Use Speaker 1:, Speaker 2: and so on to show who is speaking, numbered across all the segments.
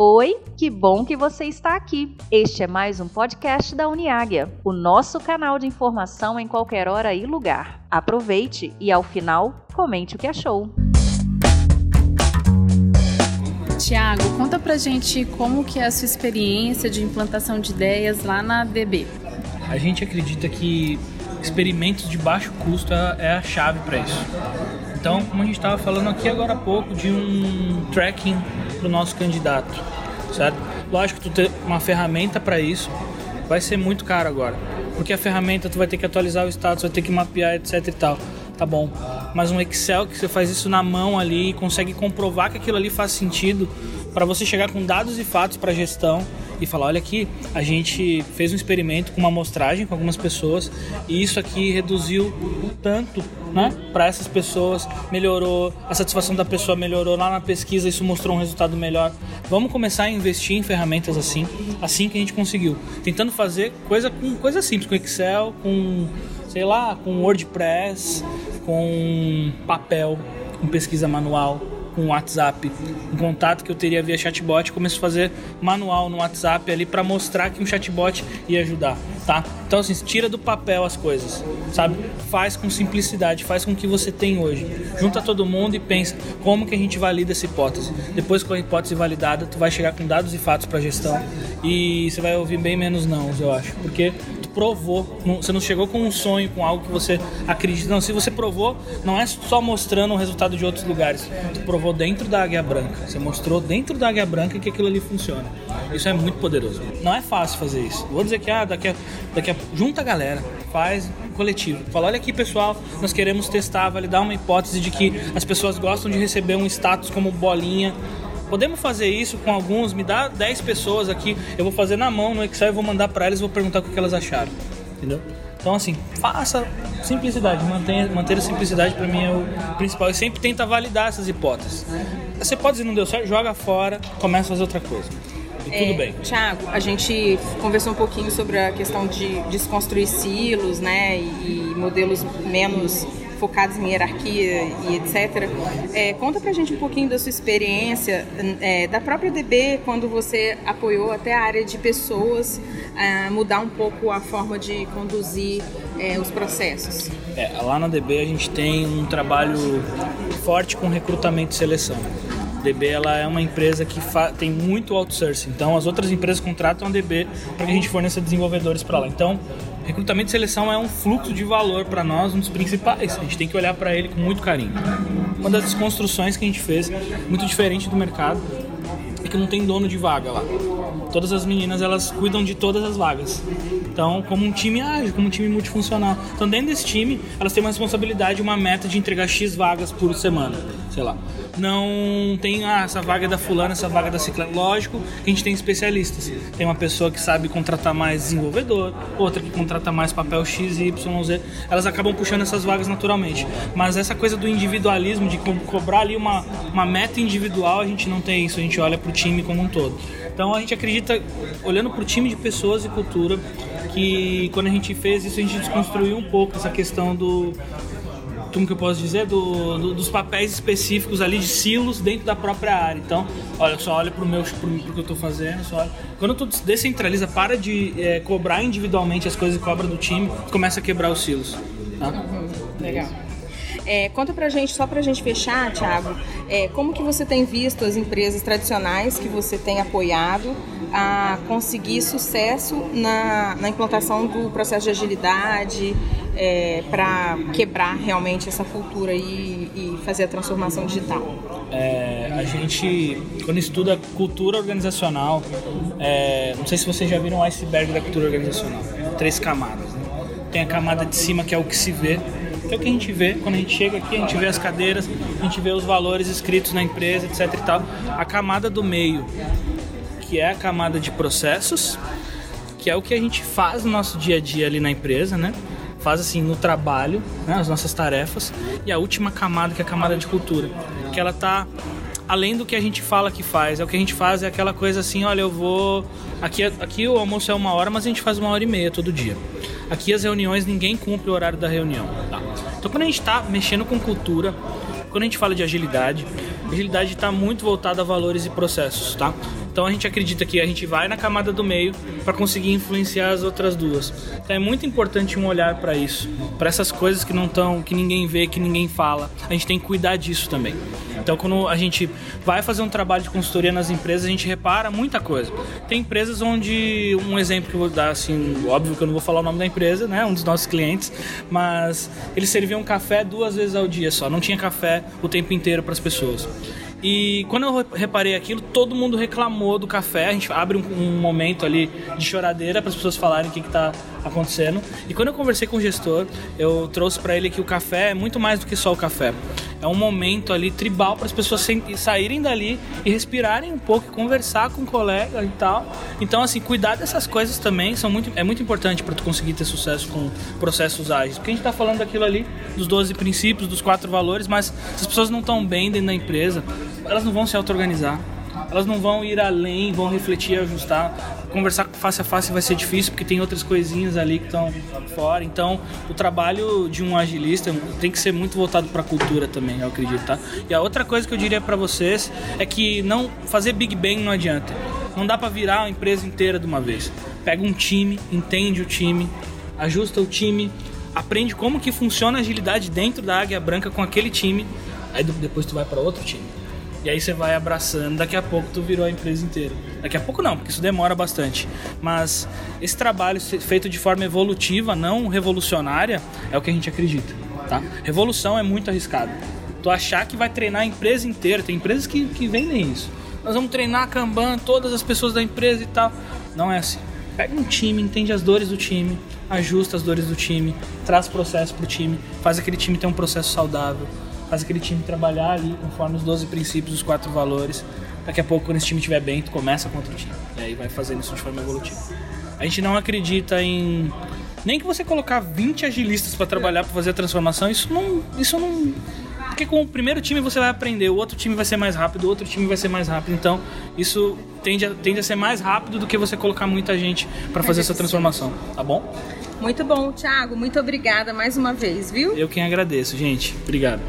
Speaker 1: Oi, que bom que você está aqui. Este é mais um podcast da Uniáguia, o nosso canal de informação em qualquer hora e lugar. Aproveite e ao final comente o que achou.
Speaker 2: Tiago, conta pra gente como que é a sua experiência de implantação de ideias lá na DB.
Speaker 3: A gente acredita que experimentos de baixo custo é, é a chave para isso. Então, como a gente estava falando aqui agora há pouco de um tracking para o nosso candidato, certo? Lógico que tu ter uma ferramenta para isso vai ser muito caro agora, porque a ferramenta tu vai ter que atualizar o status, vai ter que mapear, etc e tal. Tá bom. Mas um Excel que você faz isso na mão ali e consegue comprovar que aquilo ali faz sentido para você chegar com dados e fatos para gestão e falar, olha aqui, a gente fez um experimento com uma amostragem com algumas pessoas e isso aqui reduziu tanto, né, para essas pessoas, melhorou, a satisfação da pessoa melhorou lá na pesquisa, isso mostrou um resultado melhor. Vamos começar a investir em ferramentas assim, assim que a gente conseguiu, tentando fazer coisa com coisa simples, com Excel, com sei lá, com WordPress, com papel, com pesquisa manual com o WhatsApp, um contato que eu teria via chatbot, começo a fazer manual no WhatsApp ali para mostrar que um chatbot ia ajudar, tá? Então assim, tira do papel as coisas, sabe? Faz com simplicidade, faz com o que você tem hoje. Junta todo mundo e pensa como que a gente valida essa hipótese. Depois com a hipótese validada, tu vai chegar com dados e fatos para gestão e você vai ouvir bem menos não, eu acho, porque provou. Você não chegou com um sonho, com algo que você acredita. Não, se você provou, não é só mostrando o resultado de outros lugares. Você provou dentro da Águia Branca. Você mostrou dentro da Águia Branca que aquilo ali funciona. Isso é muito poderoso. Não é fácil fazer isso. Vou dizer que ah, daqui a, daqui a, junta a galera, faz coletivo. Fala, olha aqui pessoal, nós queremos testar, validar uma hipótese de que as pessoas gostam de receber um status como bolinha Podemos fazer isso com alguns, me dá 10 pessoas aqui, eu vou fazer na mão no Excel, eu vou mandar para elas e vou perguntar o que elas acharam. Entendeu? Então, assim, faça simplicidade, mantenha, manter a simplicidade para mim é o principal. E sempre tenta validar essas hipóteses. Você pode dizer não deu certo, joga fora, começa a fazer outra coisa. E é, tudo bem.
Speaker 2: Tiago, a gente conversou um pouquinho sobre a questão de desconstruir silos, né, e modelos menos focados em hierarquia e etc. É, conta pra gente um pouquinho da sua experiência é, da própria DB, quando você apoiou até a área de pessoas a mudar um pouco a forma de conduzir é, os processos.
Speaker 3: É, lá na DB a gente tem um trabalho forte com recrutamento e seleção. DB ela é uma empresa que tem muito outsourcing, então as outras empresas contratam a DB para que a gente forneça desenvolvedores para lá. Então recrutamento e seleção é um fluxo de valor para nós, um dos principais. A gente tem que olhar para ele com muito carinho. Uma das construções que a gente fez, muito diferente do mercado, é que não tem dono de vaga lá. Todas as meninas elas cuidam de todas as vagas. Então, como um time ágil, como um time multifuncional. Então, dentro desse time, elas têm uma responsabilidade, uma meta de entregar X vagas por semana, sei lá. Não tem ah, essa vaga é da fulana, essa vaga é da ciclana. Lógico que a gente tem especialistas. Tem uma pessoa que sabe contratar mais desenvolvedor, outra que contrata mais papel X, Y, Z. Elas acabam puxando essas vagas naturalmente. Mas essa coisa do individualismo, de co cobrar ali uma, uma meta individual, a gente não tem isso. A gente olha para o time como um todo. Então a gente acredita, olhando para o time de pessoas e cultura, que quando a gente fez isso, a gente desconstruiu um pouco essa questão do. Como que eu posso dizer? Do, do dos papéis específicos ali de silos dentro da própria área. Então, olha, só olha para o meu pro, pro que eu estou fazendo, só. Quando tu descentraliza, para de é, cobrar individualmente as coisas e cobra do time, começa a quebrar os silos. Tá? Uhum.
Speaker 2: Legal. É, conta pra gente, só pra gente fechar, Thiago, é, como que você tem visto as empresas tradicionais que você tem apoiado a conseguir sucesso na, na implantação do processo de agilidade é, para quebrar realmente essa cultura e, e fazer a transformação digital?
Speaker 3: É, a gente, quando estuda cultura organizacional, é, não sei se vocês já viram o iceberg da cultura organizacional, três camadas. Né? Tem a camada de cima que é o que se vê, que é o que a gente vê quando a gente chega aqui, a gente vê as cadeiras, a gente vê os valores escritos na empresa, etc e tal. A camada do meio que é a camada de processos, que é o que a gente faz no nosso dia a dia ali na empresa, né? Faz assim no trabalho, né? as nossas tarefas. E a última camada, que é a camada de cultura, que ela tá além do que a gente fala que faz. É o que a gente faz é aquela coisa assim, olha, eu vou. Aqui, aqui o almoço é uma hora, mas a gente faz uma hora e meia todo dia. Aqui as reuniões ninguém cumpre o horário da reunião. Tá? Então quando a gente está mexendo com cultura, quando a gente fala de agilidade, agilidade está muito voltada a valores e processos, tá? Então a gente acredita que a gente vai na camada do meio para conseguir influenciar as outras duas. Então é muito importante um olhar para isso, para essas coisas que não estão, que ninguém vê, que ninguém fala. A gente tem que cuidar disso também. Então quando a gente vai fazer um trabalho de consultoria nas empresas, a gente repara muita coisa. Tem empresas onde um exemplo que eu vou dar assim, óbvio que eu não vou falar o nome da empresa, né, um dos nossos clientes, mas eles serviam café duas vezes ao dia só, não tinha café o tempo inteiro para as pessoas. E quando eu reparei aquilo, todo mundo reclamou do café. A gente abre um, um momento ali de choradeira para as pessoas falarem o que está acontecendo. E quando eu conversei com o gestor, eu trouxe para ele que o café é muito mais do que só o café. É um momento ali tribal para as pessoas saírem dali e respirarem um pouco, conversar com o um colega e tal. Então, assim, cuidar dessas coisas também são muito, é muito importante para tu conseguir ter sucesso com processos ágeis. Porque a gente está falando daquilo ali, dos 12 princípios, dos quatro valores, mas se as pessoas não estão bem dentro da empresa, elas não vão se auto-organizar. Elas não vão ir além, vão refletir, ajustar. Conversar face a face vai ser difícil porque tem outras coisinhas ali que estão fora. Então, o trabalho de um agilista tem que ser muito voltado para a cultura também, eu acredito, tá? E a outra coisa que eu diria para vocês é que não fazer Big Bang não adianta. Não dá para virar a empresa inteira de uma vez. Pega um time, entende o time, ajusta o time, aprende como que funciona a agilidade dentro da Águia Branca com aquele time, aí depois tu vai para outro time. E aí você vai abraçando, daqui a pouco tu virou a empresa inteira. Daqui a pouco não, porque isso demora bastante. Mas esse trabalho feito de forma evolutiva, não revolucionária, é o que a gente acredita, tá? Revolução é muito arriscado. Tu achar que vai treinar a empresa inteira, tem empresas que, que vendem isso. Nós vamos treinar Kanban, todas as pessoas da empresa e tal. Não é assim. Pega um time, entende as dores do time, ajusta as dores do time, traz processo pro time, faz aquele time ter um processo saudável faz aquele time trabalhar ali conforme os 12 princípios, os quatro valores. Daqui a pouco, quando esse time estiver bem, tu começa contra o time. E aí vai fazendo isso de forma evolutiva. A gente não acredita em. Nem que você colocar 20 agilistas para trabalhar para fazer a transformação, isso não. Isso não. Porque com o primeiro time você vai aprender, o outro time vai ser mais rápido, o outro time vai ser mais rápido. Então, isso tende a, tende a ser mais rápido do que você colocar muita gente para fazer essa transformação, tá bom?
Speaker 2: Muito bom, Thiago. Muito obrigada mais uma vez, viu?
Speaker 3: Eu quem agradeço, gente. Obrigado.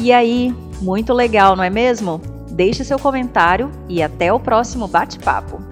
Speaker 1: E aí, muito legal, não é mesmo? Deixe seu comentário e até o próximo bate-papo.